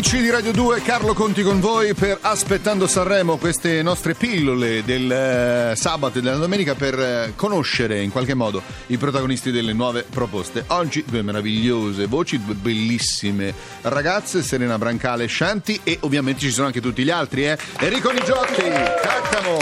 Amici di Radio 2, Carlo Conti con voi per Aspettando Sanremo, queste nostre pillole del eh, sabato e della domenica per eh, conoscere in qualche modo i protagonisti delle nuove proposte. Oggi due meravigliose voci, due bellissime ragazze, Serena Brancale e Shanti e ovviamente ci sono anche tutti gli altri, eh? Enrico Nigiotti, Caccamo,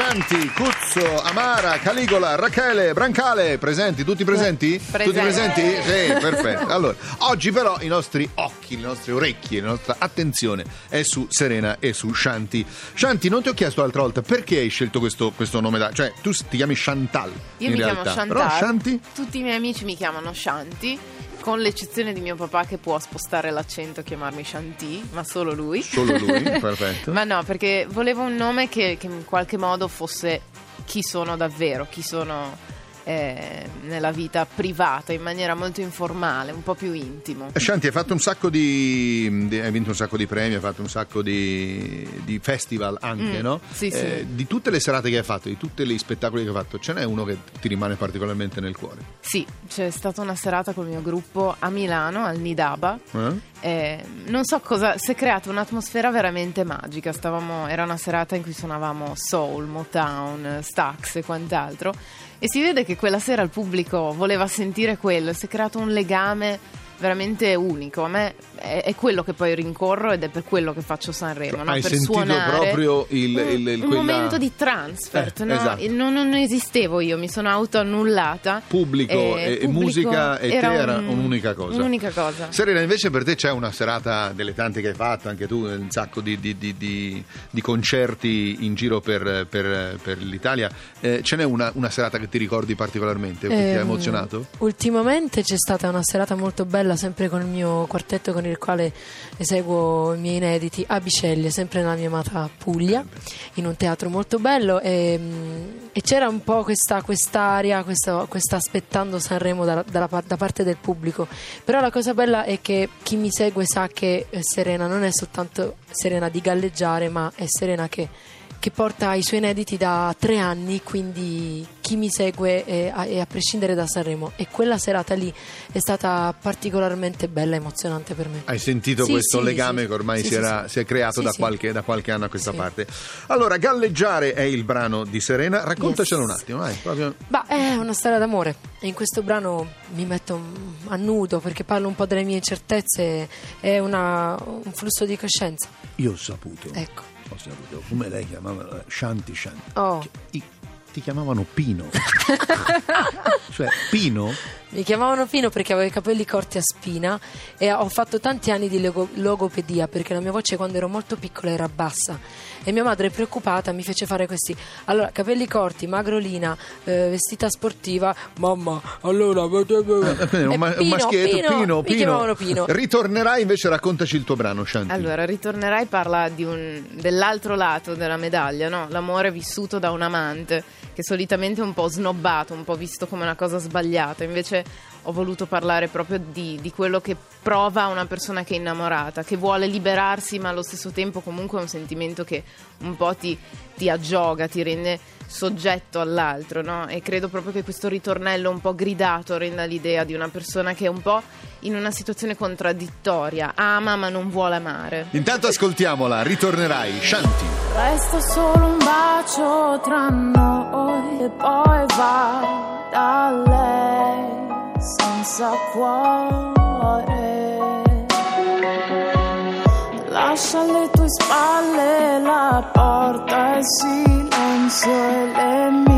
Shanti, Cuzzo, Amara, Caligola, Rachele, Brancale, presenti, tutti presenti? Presenti. Tutti presenti? Sì, perfetto. Allora, oggi però i nostri occhi, le nostre orecchie, la nostra attenzione è su Serena e su Shanti. Shanti, non ti ho chiesto l'altra volta perché hai scelto questo, questo nome da... Cioè, tu ti chiami Chantal Io in mi realtà. chiamo Chantal. Però Shanti? Tutti i miei amici mi chiamano Shanti, con l'eccezione di mio papà che può spostare l'accento e chiamarmi Shanti, ma solo lui. Solo lui, perfetto. ma no, perché volevo un nome che, che in qualche modo fosse chi sono davvero, chi sono eh, nella vita privata, in maniera molto informale, un po' più intimo. Shanti, hai fatto un sacco di, di- hai vinto un sacco di premi, hai fatto un sacco di, di festival anche, Mm, no? sì, sì. Di tutte le serate che hai fatto, di tutti gli spettacoli che hai fatto, ce n'è uno che ti rimane particolarmente nel cuore? Sì, c'è stata una serata col mio gruppo a Milano, al Nidaba. Eh? Eh, non so cosa, si è creata un'atmosfera veramente magica. Stavamo, era una serata in cui suonavamo soul, Motown, Stax e quant'altro. E si vede che quella sera il pubblico voleva sentire quello. Si è creato un legame veramente unico. A me è, è quello che poi rincorro ed è per quello che faccio Sanremo. no? Hai per sentito suonare proprio il- un, il- il- un quella- momento di transfert. Eh, no? esatto. non, non esistevo io, mi sono autoannullata. Pubblico Eh, e, e pubblico musica e te era un- un'unica cosa. Un'unica cosa. Serena, invece per te c'è una serata delle tante che hai fatto, anche tu, un sacco di, di- di- di- di concerti in giro per, per- per l'Italia. Eh, ce n'è una, una serata che ti ricordi particolarmente, o che ti ha Ehm, emozionato? Ultimamente c'è stata una serata molto bella, sempre con il mio quartetto con il quale eseguo i miei inediti a Biceglie, sempre nella mia amata Puglia, in un teatro molto bello. E, mm, e c'era un po' questa quest'aria, questa, questa aspettando Sanremo dalla par- da parte del pubblico. Però la cosa bella è che chi mi segue sa che eh, Serena non è soltanto Serena di galleggiare, ma è Serena che che porta i suoi inediti da tre anni, quindi chi mi segue è a, è a prescindere da Sanremo. E quella serata lì è stata particolarmente bella e emozionante per me. Hai sentito Sì, questo sì, legame sì. che ormai si, era- si è creato da, qualche, da qualche anno a questa parte. Allora, Galleggiare è il brano di Serena. Raccontacelo Yes. un attimo, vai, proprio. Ma è una storia d'amore e in questo brano mi metto a nudo perché parlo un po' delle mie incertezze, è una- un flusso di coscienza. Io ho saputo. Ecco. Saputo come lei chiamava Shanti Shanti. Oh. I- ti chiamavano Pino. cioè, Pino? Mi chiamavano Pino perché avevo i capelli corti a spina e ho fatto tanti anni di logo- logopedia perché la mia voce quando ero molto piccola era bassa e mia madre preoccupata mi fece fare questi allora capelli corti, magrolina, eh, vestita sportiva, mamma allora Eh, un, ma- un E Pino, maschietto, Pino, Pino, mi Pino. chiamavano Pino. Ritornerai invece, raccontaci il tuo brano, Shanti. Allora, ritornerai parla di un- dell'altro lato della medaglia, no? L'amore vissuto da un amante, che solitamente è un po' snobbato, un po' visto come una cosa sbagliata. Invece ho voluto parlare proprio di, di quello che prova una persona che è innamorata, che vuole liberarsi, ma allo stesso tempo comunque è un sentimento che un po' ti, ti aggioga, ti rende soggetto all'altro, no? E credo proprio che questo ritornello un po' gridato renda l'idea di una persona che è un po' in una situazione contraddittoria, ama ma non vuole amare. Intanto ascoltiamola, ritornerai, Shanti. Resta solo un bacio tra noi e poi va da senza cuore. Lascia alle tue spalle la porta, il silenzio e le mie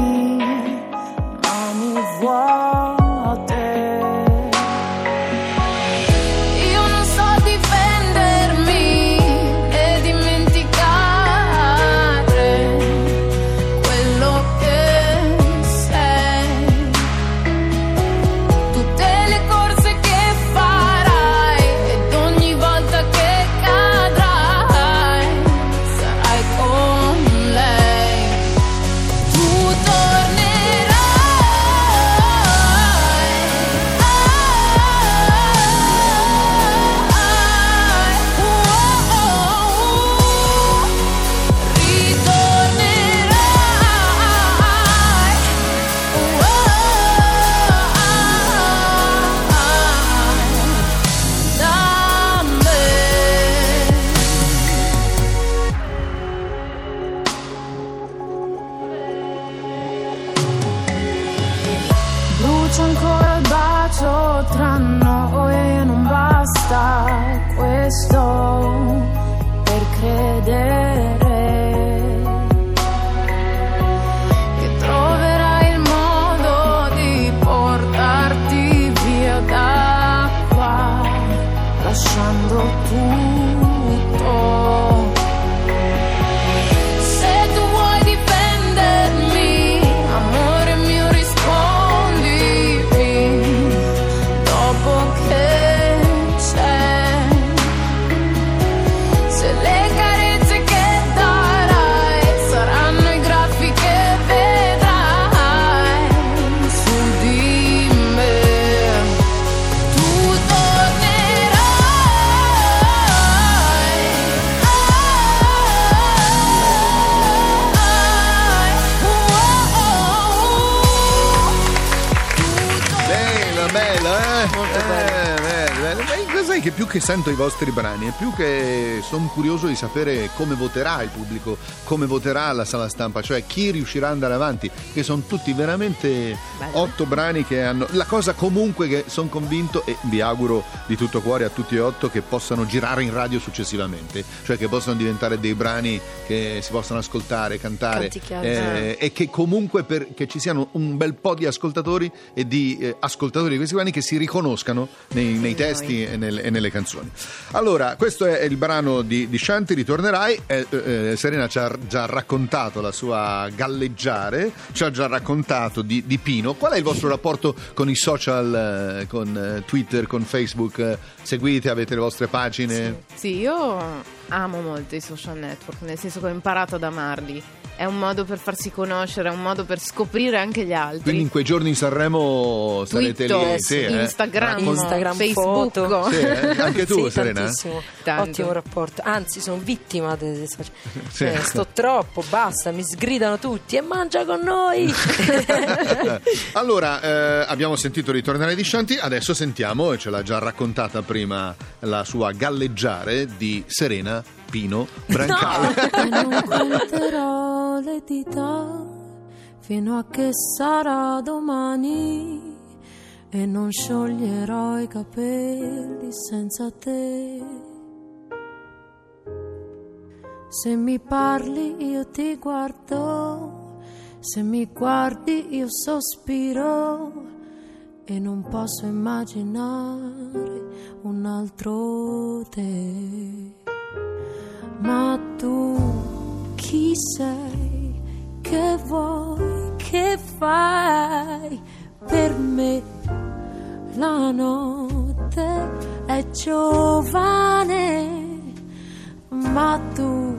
c'è ancora il bacio tra noi e non basta questo per credere che troverai il modo di portarti via da qua lasciando tutto. Più che sento i vostri brani, è più che sono curioso di sapere come voterà il pubblico, come voterà la sala stampa, cioè chi riuscirà ad andare avanti, che sono tutti veramente Bello. otto brani che hanno... La cosa comunque che sono convinto e vi auguro di tutto cuore a tutti e otto che possano girare in radio successivamente, cioè che possano diventare dei brani che si possano ascoltare, cantare eh, e che comunque per, che ci siano un bel po' di ascoltatori e di eh, ascoltatori di questi brani che si riconoscano nei, nei testi e, nel- e nelle canzoni. Allora, questo è il brano di, di Shanti, ritornerai. Eh, eh, Serena ci ha già raccontato la sua galleggiare, ci ha già raccontato di, di Pino. Qual è il vostro rapporto con i social, eh, con eh, Twitter, con Facebook? Eh, Seguite, avete le vostre pagine? Sì, io amo molto i social network, nel senso che ho imparato ad amarli. È un modo per farsi conoscere, è un modo per scoprire anche gli altri. Quindi in quei giorni in Sanremo sarete Twitter, lì? Sì, eh? Instagram, Instagram, Facebook. foto. Sì, eh? Anche tu, Sì, Serena? Tanto. Ottimo rapporto. Anzi, sono vittima social. Sì. Eh, sto troppo, basta, mi sgridano tutti e mangia con noi. allora, eh, abbiamo sentito ritornare di Shanti, adesso sentiamo, e ce l'ha già raccontata prima, la sua galleggiare di Serena Pino Brancale. e non conterò le dita fino a che sarà domani e non scioglierò i capelli senza te. Se mi parli io ti guardo, se mi guardi io sospiro e non posso immaginare un altro te. Ma tu chi sei? Che vuoi? Che fai per me? La notte è giovane, ma tu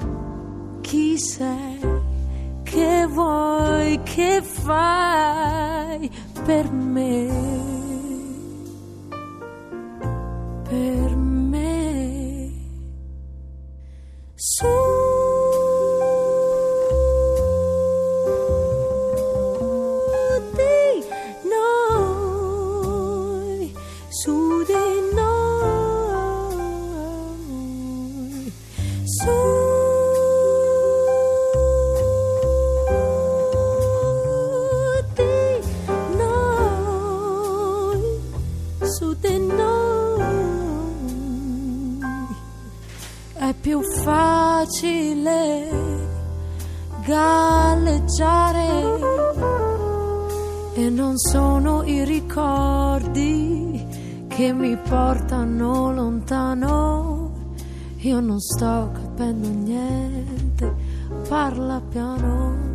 chi sei? Che vuoi? Che fai per me? Facile galleggiare e non sono i ricordi che mi portano lontano. Io non sto capendo niente, parla piano.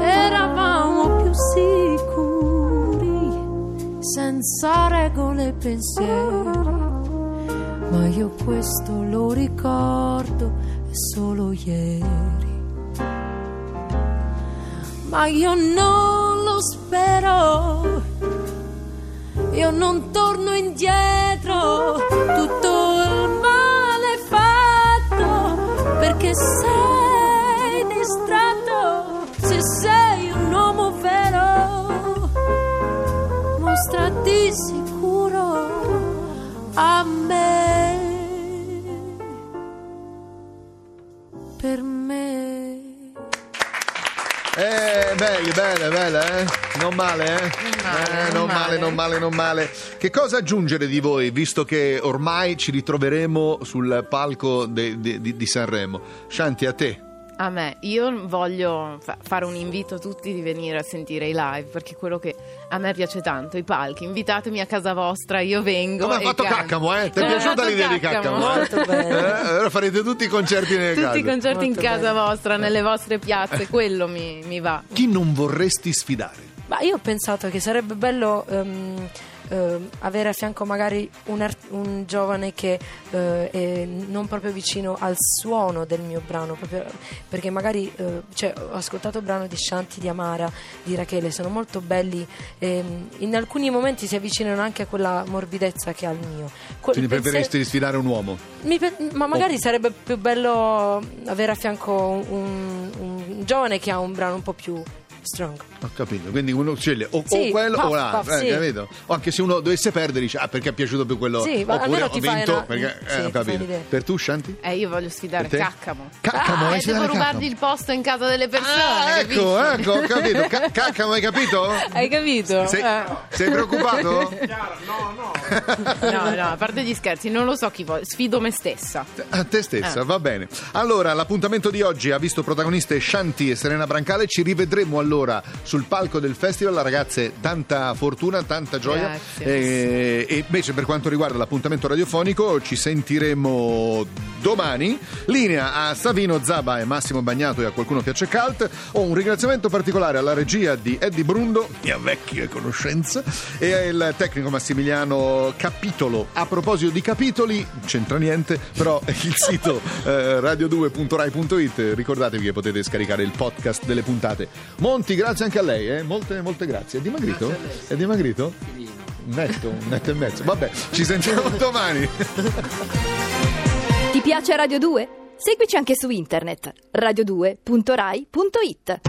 Eravamo più sicuri, senza regole e pensieri ma io questo lo ricordo solo ieri. Ma io non lo spero, io non torno indietro, tutto il male fatto perché sei distratto, se sei un uomo vero, mostrati belle, belle, belle, eh? Non male, eh? male, Eh, non non male, male. non male, non male. Che cosa aggiungere di voi, visto che ormai ci ritroveremo sul palco de- de- di, di Sanremo? Shanti, a te. A me, io voglio fa- fare un invito a tutti di venire a sentire i live perché quello che a me piace tanto, i palchi. Invitatemi a casa vostra, io vengo. Come ha fatto canto. Caccamo, eh? Ti è ha piaciuta l'idea di Caccamo? Molto eh? bello. Eh, allora farete tutti i concerti nelle Tutti case. i concerti in Molto casa bello. vostra, nelle vostre piazze, quello mi, mi va. Chi non vorresti sfidare? Ma io ho pensato che sarebbe bello ehm, ehm, avere a fianco magari un, art- un giovane che eh, è non proprio vicino al suono del mio brano, proprio- perché magari eh, cioè, ho ascoltato il brano di Shanti, di Amara, di Rachele, sono molto belli, ehm, in alcuni momenti si avvicinano anche a quella morbidezza che ha il mio. Que- Quindi preferiresti sfidare un uomo? pe- ma magari sarebbe più bello avere a fianco un, un giovane che ha un brano un po' più Strong. Ho capito, quindi uno sceglie o, o Sì, quello o puff, l'altro, puff, eh, sì. capito? O anche se uno dovesse perdere dice ah perché è piaciuto più quello Sì, oppure ho vinto una- perché sì, eh, ho capito. Per tu Shanti? Eh, io voglio sfidare? Caccamo. Caccamo, ah, devo rubargli Caccamo? il posto in casa delle persone. Ah, capisci? ecco, ecco, ho capito. Ca- Caccamo, hai capito? Hai capito? Sei, Eh. sei preoccupato? No, no, a parte gli scherzi, non lo so chi vuole. Sfido me stessa. A te stessa, Ah. va bene. Allora, l'appuntamento di oggi ha visto protagoniste Shanti e Serena Brancale. Ci rivedremo allora sul palco del festival. Ragazze, tanta fortuna, tanta gioia. Grazie. E, invece, per quanto riguarda l'appuntamento radiofonico, ci sentiremo domani. Linea a Savino Zaba e Massimo Bagnato e a qualcuno piace cult. Ho un ringraziamento particolare alla regia di Eddie Brundo, mia vecchia conoscenza, e al tecnico Massimiliano Capitolo. A proposito di capitoli, c'entra niente, però il sito eh, radio2.rai.it, ricordatevi che potete scaricare il podcast delle puntate. Monti, grazie anche a lei, eh? molte, molte grazie. È dimagrito? È dimagrito? Netto, un netto e mezzo. Vabbè, ci sentiamo domani. Ti piace Radio 2? Seguici anche su internet radio2.rai.it